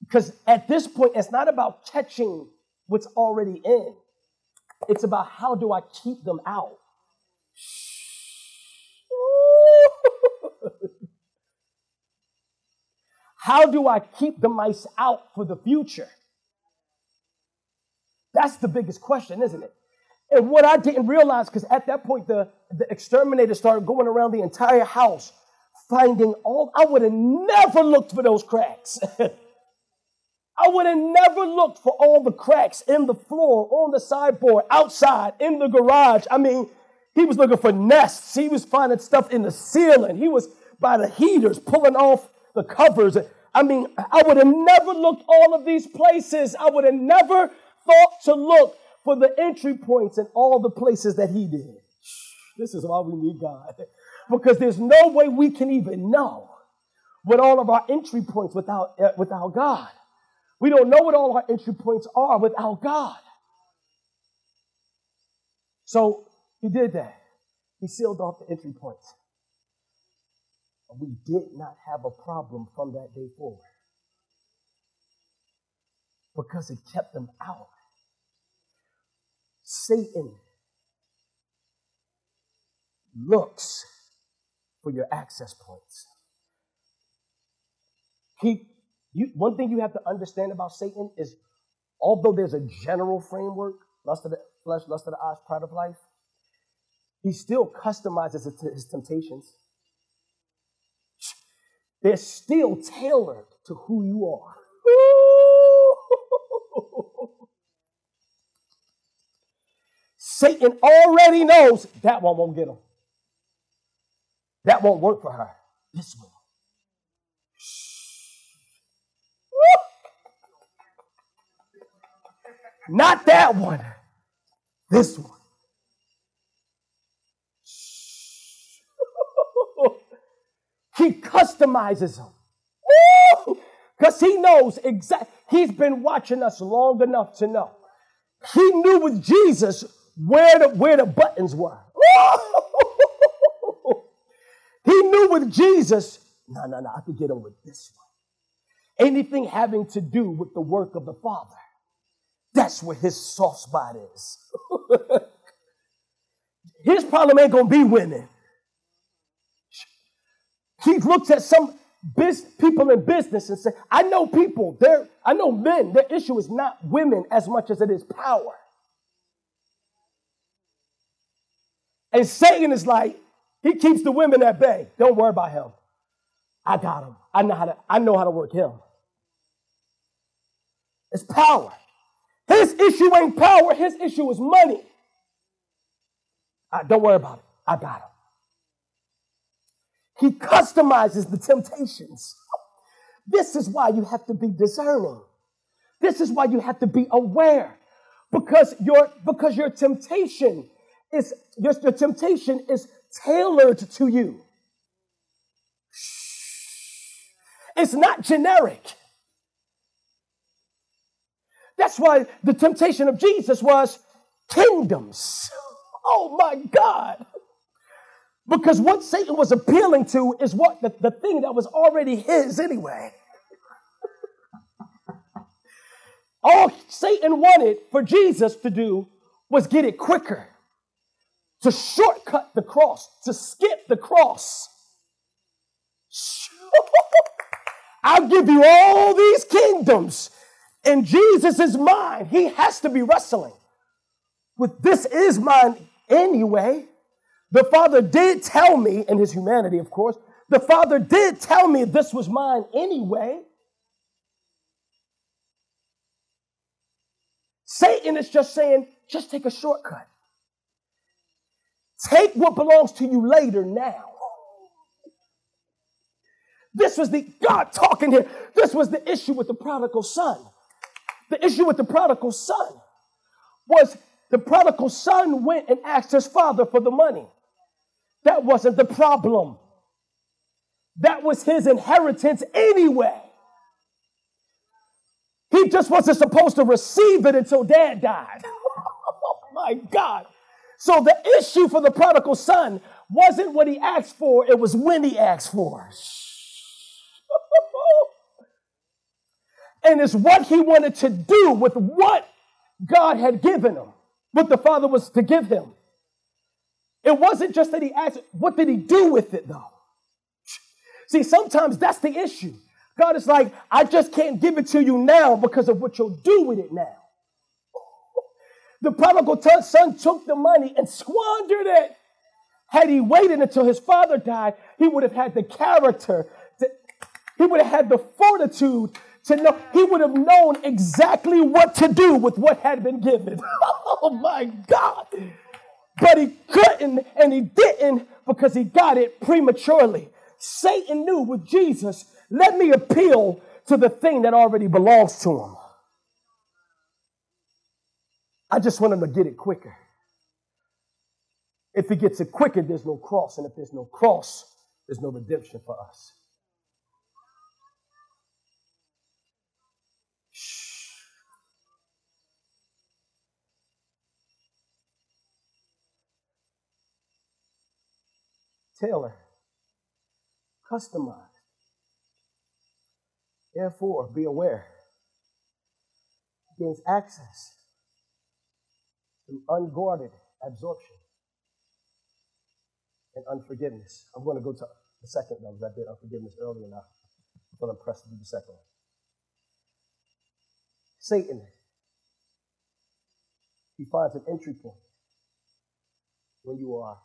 Because at this point, it's not about catching what's already in, it's about how do I keep them out. How do I keep the mice out for the future? That's the biggest question, isn't it? And what I didn't realize, because at that point the, the exterminator started going around the entire house, finding all, I would have never looked for those cracks. I would have never looked for all the cracks in the floor, on the sideboard, outside, in the garage. I mean, he was looking for nests. He was finding stuff in the ceiling. He was by the heaters, pulling off the covers. I mean, I would have never looked all of these places. I would have never thought to look for the entry points in all the places that he did. This is why we need God. Because there's no way we can even know what all of our entry points without, uh, without God. We don't know what all our entry points are without God. So he did that. He sealed off the entry points we did not have a problem from that day forward because it kept them out. Satan looks for your access points. He, you, one thing you have to understand about Satan is although there's a general framework, lust of the flesh, lust of the eyes, pride of life, he still customizes his temptations they're still tailored to who you are. Satan already knows that one won't get him. That won't work for her. This one. Not that one. This one. He customizes them. Because he knows exactly. He's been watching us long enough to know. He knew with Jesus where the, where the buttons were. he knew with Jesus, no, no, no, I could get him with this one. Anything having to do with the work of the Father. That's where his soft spot is. his problem ain't gonna be winning. He looks at some biz, people in business and say, I know people, they I know men, their issue is not women as much as it is power. And Satan is like, he keeps the women at bay. Don't worry about him. I got him. I know how to, I know how to work him. It's power. His issue ain't power, his issue is money. I, don't worry about it. I got him. He customizes the temptations. This is why you have to be discerning. This is why you have to be aware. Because your, because your temptation is your, your temptation is tailored to you. It's not generic. That's why the temptation of Jesus was kingdoms. Oh my God. Because what Satan was appealing to is what the, the thing that was already his anyway. All Satan wanted for Jesus to do was get it quicker, to shortcut the cross, to skip the cross. I'll give you all these kingdoms. And Jesus' is mine. he has to be wrestling with this is mine anyway. The Father did tell me, in his humanity, of course, the Father did tell me this was mine anyway. Satan is just saying, just take a shortcut. Take what belongs to you later now. This was the God talking here. This was the issue with the prodigal son. The issue with the prodigal son was the prodigal son went and asked his father for the money. That wasn't the problem. That was his inheritance anyway. He just wasn't supposed to receive it until dad died. oh my God. So the issue for the prodigal son wasn't what he asked for, it was when he asked for. and it's what he wanted to do with what God had given him, what the father was to give him. It wasn't just that he asked, what did he do with it though? See, sometimes that's the issue. God is like, I just can't give it to you now because of what you'll do with it now. The prodigal son took the money and squandered it. Had he waited until his father died, he would have had the character, to, he would have had the fortitude to know, he would have known exactly what to do with what had been given. oh my God. But he couldn't and he didn't because he got it prematurely. Satan knew with Jesus, let me appeal to the thing that already belongs to him. I just want him to get it quicker. If he gets it quicker, there's no cross. And if there's no cross, there's no redemption for us. Taylor, customized. Therefore, be aware. Gains access through unguarded absorption and unforgiveness. I'm going to go to the second one because I did unforgiveness earlier now. I'm going to press to do the second one. Satan, he finds an entry point when you are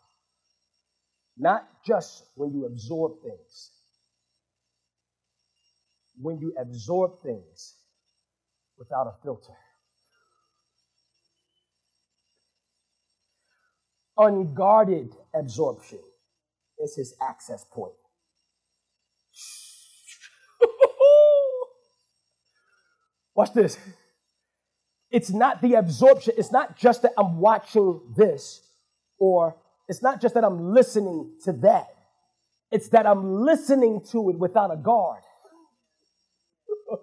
not just when you absorb things, when you absorb things without a filter. Unguarded absorption is his access point. Watch this. It's not the absorption, it's not just that I'm watching this, or it's not just that I'm listening to that. It's that I'm listening to it without a guard.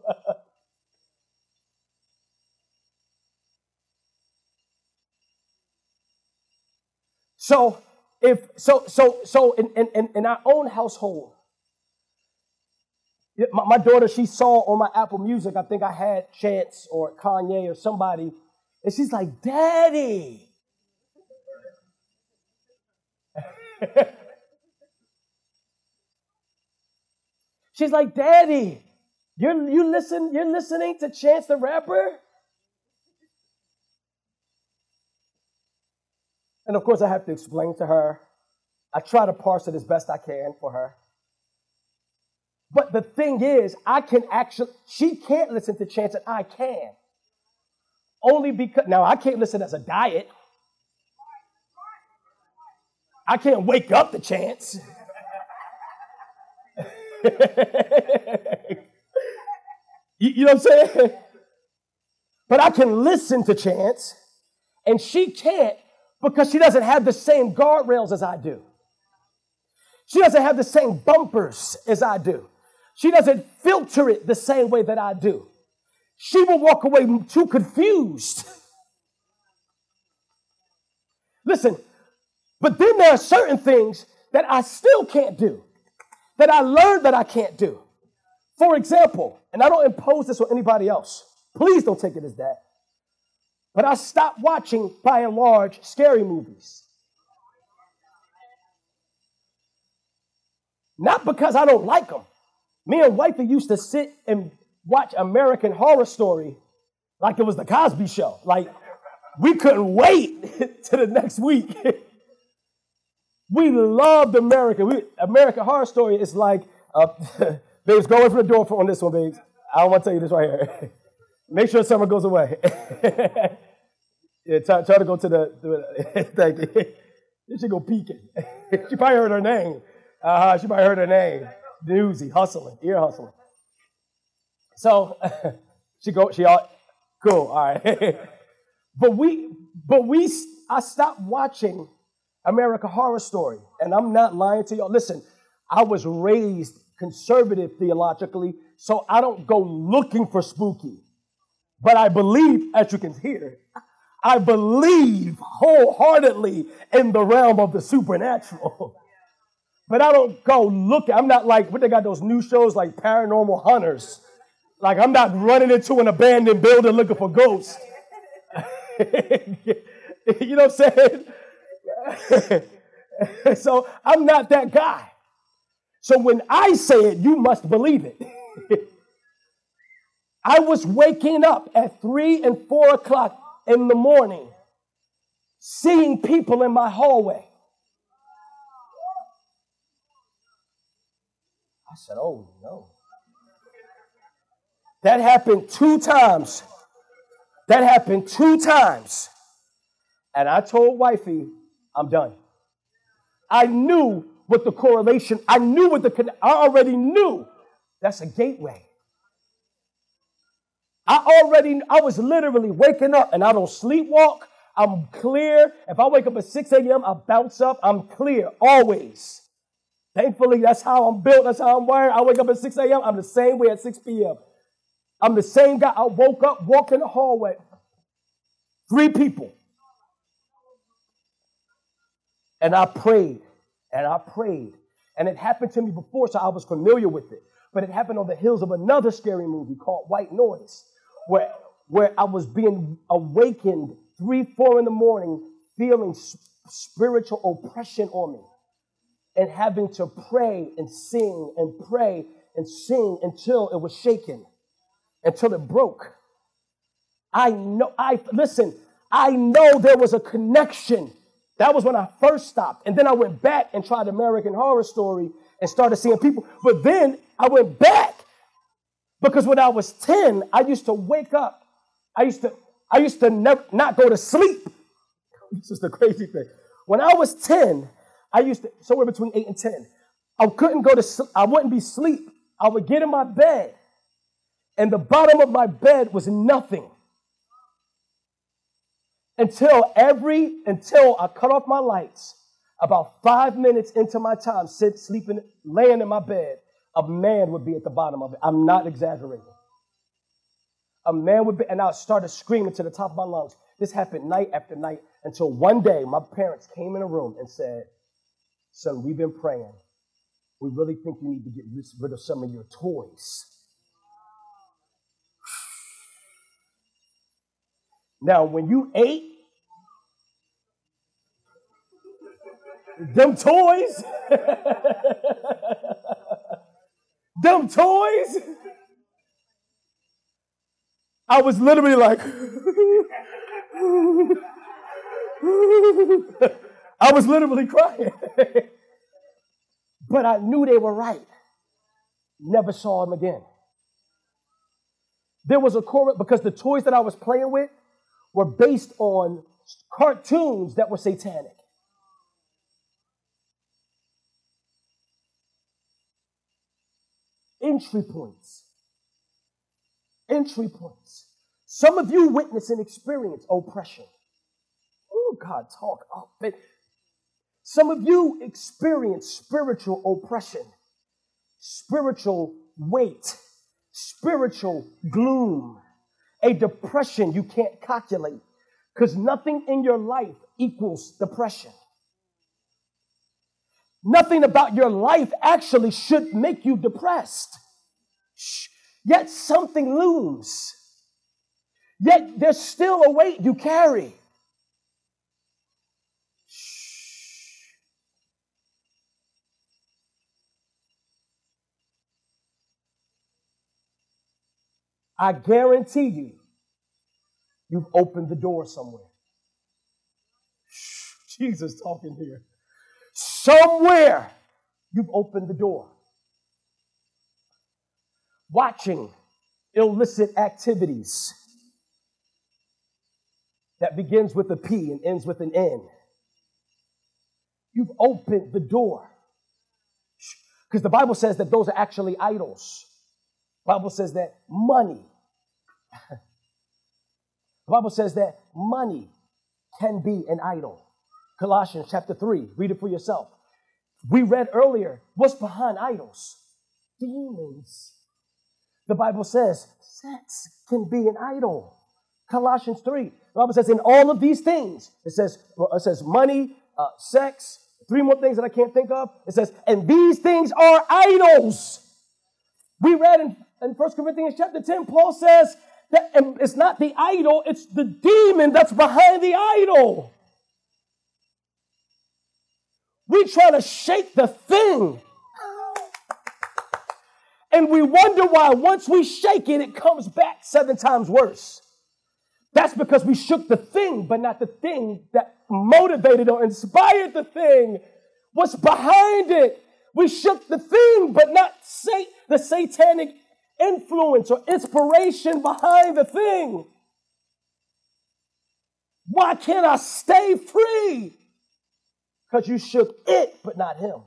so if so so so in, in, in our own household my, my daughter she saw on my apple music i think i had chance or kanye or somebody and she's like daddy she's like daddy you're, you listen, you're listening to Chance the Rapper? And of course, I have to explain to her. I try to parse it as best I can for her. But the thing is, I can actually, she can't listen to Chance and I can. Only because, now I can't listen as a diet. I can't wake up the Chance. You, you know what I'm saying? But I can listen to Chance, and she can't because she doesn't have the same guardrails as I do. She doesn't have the same bumpers as I do. She doesn't filter it the same way that I do. She will walk away too confused. Listen, but then there are certain things that I still can't do, that I learned that I can't do. For example, and I don't impose this on anybody else. Please don't take it as that. But I stopped watching, by and large, scary movies. Not because I don't like them. Me and wifey used to sit and watch American Horror Story like it was the Cosby Show. Like we couldn't wait to the next week. we loved American. We, American Horror Story is like uh, Babes, go away from the door for, on this one, babes. I don't want to tell you this right here. Make sure summer goes away. yeah, try, try, to go to the. the thank you. You should go peeking. she probably heard her name. Uh-huh, she probably heard her name. Newsy, hustling, ear hustling. So she go. She all cool. All right. but we, but we. I stopped watching American Horror Story, and I'm not lying to y'all. Listen, I was raised conservative theologically, so I don't go looking for spooky. But I believe, as you can hear, I believe wholeheartedly in the realm of the supernatural. But I don't go look. I'm not like what they got those new shows like Paranormal Hunters. Like I'm not running into an abandoned building looking for ghosts. you know what I'm saying? so I'm not that guy. So when I say it, you must believe it. I was waking up at three and four o'clock in the morning, seeing people in my hallway. I said, Oh no. That happened two times. That happened two times. And I told wifey, I'm done. I knew what the correlation, I knew what the, I already knew that's a gateway. I already, I was literally waking up and I don't sleepwalk. I'm clear. If I wake up at 6 a.m., I bounce up. I'm clear always. Thankfully, that's how I'm built. That's how I'm wired. I wake up at 6 a.m. I'm the same way at 6 p.m. I'm the same guy. I woke up, walked in the hallway. Three people. And I prayed and I prayed. And it happened to me before, so I was familiar with it. But it happened on the heels of another scary movie called White Noise where, where I was being awakened three, four in the morning, feeling spiritual oppression on me, and having to pray and sing and pray and sing until it was shaken, until it broke. I know, I listen, I know there was a connection. That was when I first stopped. And then I went back and tried American Horror Story and started seeing people. But then I went back because when I was 10, I used to wake up. I used to, I used to not go to sleep. This is the crazy thing. When I was 10, I used to, somewhere between 8 and 10, I couldn't go to, I wouldn't be sleep. I would get in my bed, and the bottom of my bed was nothing. Until every, until I cut off my lights, about five minutes into my time, sit, sleeping, laying in my bed, a man would be at the bottom of it. I'm not exaggerating. A man would be, and I started screaming to the top of my lungs. This happened night after night until one day my parents came in a room and said, Son, we've been praying. We really think you need to get rid of some of your toys. Now, when you ate, them toys, them toys. I was literally like, I was literally crying. but I knew they were right. Never saw them again. There was a chorus because the toys that I was playing with were based on cartoons that were satanic. entry points. Entry points. Some of you witness and experience oppression. Oh, God, talk. Oh, man. Some of you experience spiritual oppression, spiritual weight, spiritual gloom, a depression you can't calculate because nothing in your life equals depression. Nothing about your life actually should make you depressed. Yet something looms. Yet there's still a weight you carry. I guarantee you, you've opened the door somewhere. Jesus talking here. Somewhere you've opened the door. Watching illicit activities, that begins with a P and ends with an N. You've opened the door. Because the Bible says that those are actually idols. Bible says that money, the Bible says that money can be an idol. Colossians chapter 3, read it for yourself. We read earlier what's behind idols? Demons. The Bible says sex can be an idol. Colossians 3. The Bible says, in all of these things, it says, it says money, uh, sex, three more things that I can't think of. It says, and these things are idols. We read in, in 1 Corinthians chapter 10, Paul says it's not the idol, it's the demon that's behind the idol. We try to shake the thing. And we wonder why once we shake it, it comes back seven times worse. That's because we shook the thing, but not the thing that motivated or inspired the thing. What's behind it? We shook the thing, but not say the satanic influence or inspiration behind the thing. Why can't I stay free? Because you shook it, but not him.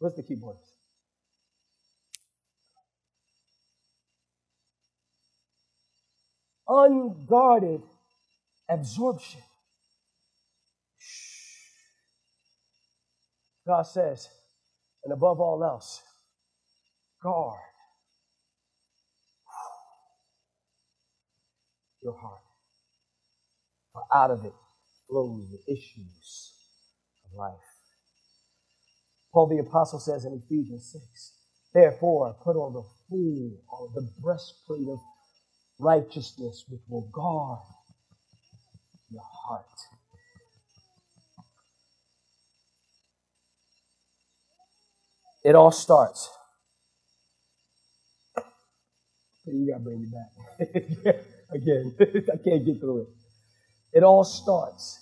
Where's the keyboard? Unguarded absorption. God says, and above all else, guard your heart. For out of it flows the issues of life. Paul the Apostle says in Ephesians 6, Therefore, put on the full, or the breastplate of righteousness, which will guard your heart. It all starts. You gotta bring me back. Again, I can't get through it. It all starts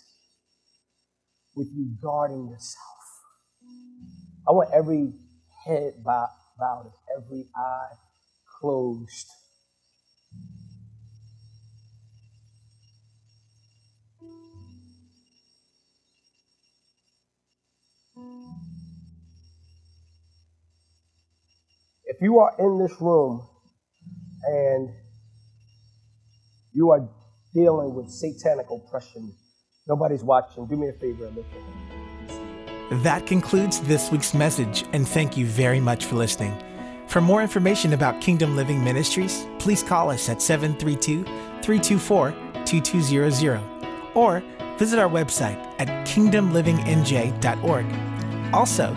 with you guarding yourself. I want every head bowed, every eye closed. If you are in this room and you are dealing with satanic oppression, nobody's watching, do me a favor and. That concludes this week's message, and thank you very much for listening. For more information about Kingdom Living Ministries, please call us at 732 324 2200 or visit our website at kingdomlivingnj.org. Also,